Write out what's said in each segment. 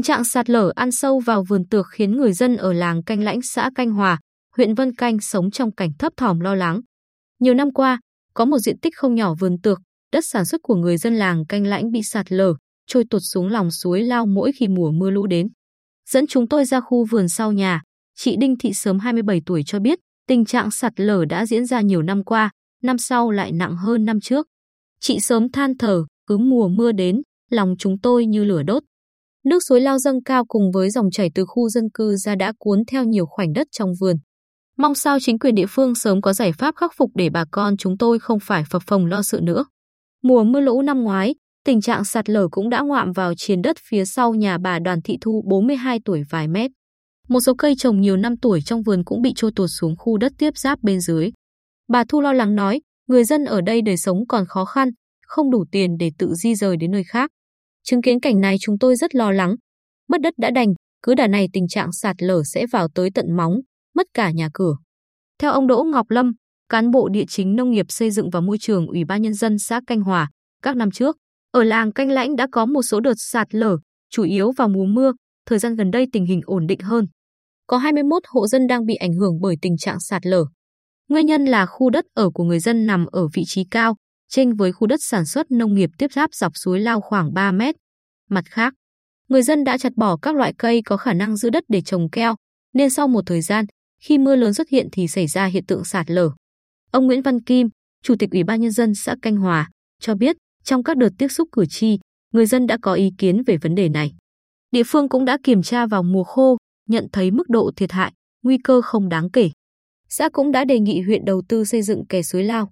Tình trạng sạt lở ăn sâu vào vườn tược khiến người dân ở làng Canh Lãnh xã Canh Hòa, huyện Vân Canh sống trong cảnh thấp thỏm lo lắng. Nhiều năm qua, có một diện tích không nhỏ vườn tược, đất sản xuất của người dân làng Canh Lãnh bị sạt lở, trôi tuột xuống lòng suối lao mỗi khi mùa mưa lũ đến. Dẫn chúng tôi ra khu vườn sau nhà, chị Đinh Thị Sớm 27 tuổi cho biết, tình trạng sạt lở đã diễn ra nhiều năm qua, năm sau lại nặng hơn năm trước. Chị Sớm than thở, cứ mùa mưa đến, lòng chúng tôi như lửa đốt. Nước suối lao dâng cao cùng với dòng chảy từ khu dân cư ra đã cuốn theo nhiều khoảnh đất trong vườn. Mong sao chính quyền địa phương sớm có giải pháp khắc phục để bà con chúng tôi không phải phập phồng lo sự nữa. Mùa mưa lũ năm ngoái, tình trạng sạt lở cũng đã ngoạm vào chiến đất phía sau nhà bà Đoàn Thị Thu 42 tuổi vài mét. Một số cây trồng nhiều năm tuổi trong vườn cũng bị trôi tuột xuống khu đất tiếp giáp bên dưới. Bà Thu lo lắng nói, người dân ở đây đời sống còn khó khăn, không đủ tiền để tự di rời đến nơi khác. Chứng kiến cảnh này chúng tôi rất lo lắng. Mất đất đã đành, cứ đà này tình trạng sạt lở sẽ vào tới tận móng, mất cả nhà cửa. Theo ông Đỗ Ngọc Lâm, cán bộ địa chính nông nghiệp xây dựng và môi trường Ủy ban Nhân dân xã Canh Hòa, các năm trước, ở làng Canh Lãnh đã có một số đợt sạt lở, chủ yếu vào mùa mưa, thời gian gần đây tình hình ổn định hơn. Có 21 hộ dân đang bị ảnh hưởng bởi tình trạng sạt lở. Nguyên nhân là khu đất ở của người dân nằm ở vị trí cao, chênh với khu đất sản xuất nông nghiệp tiếp giáp dọc suối lao khoảng 3 mét. Mặt khác, người dân đã chặt bỏ các loại cây có khả năng giữ đất để trồng keo, nên sau một thời gian, khi mưa lớn xuất hiện thì xảy ra hiện tượng sạt lở. Ông Nguyễn Văn Kim, Chủ tịch Ủy ban Nhân dân xã Canh Hòa, cho biết trong các đợt tiếp xúc cử tri, người dân đã có ý kiến về vấn đề này. Địa phương cũng đã kiểm tra vào mùa khô, nhận thấy mức độ thiệt hại, nguy cơ không đáng kể. Xã cũng đã đề nghị huyện đầu tư xây dựng kè suối lao.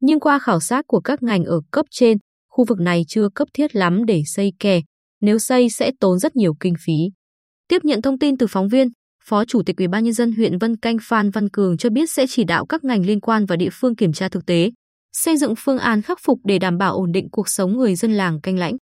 Nhưng qua khảo sát của các ngành ở cấp trên, khu vực này chưa cấp thiết lắm để xây kè, nếu xây sẽ tốn rất nhiều kinh phí. Tiếp nhận thông tin từ phóng viên, Phó Chủ tịch Ủy ban nhân dân huyện Vân Canh Phan Văn Cường cho biết sẽ chỉ đạo các ngành liên quan và địa phương kiểm tra thực tế, xây dựng phương án khắc phục để đảm bảo ổn định cuộc sống người dân làng Canh Lãnh.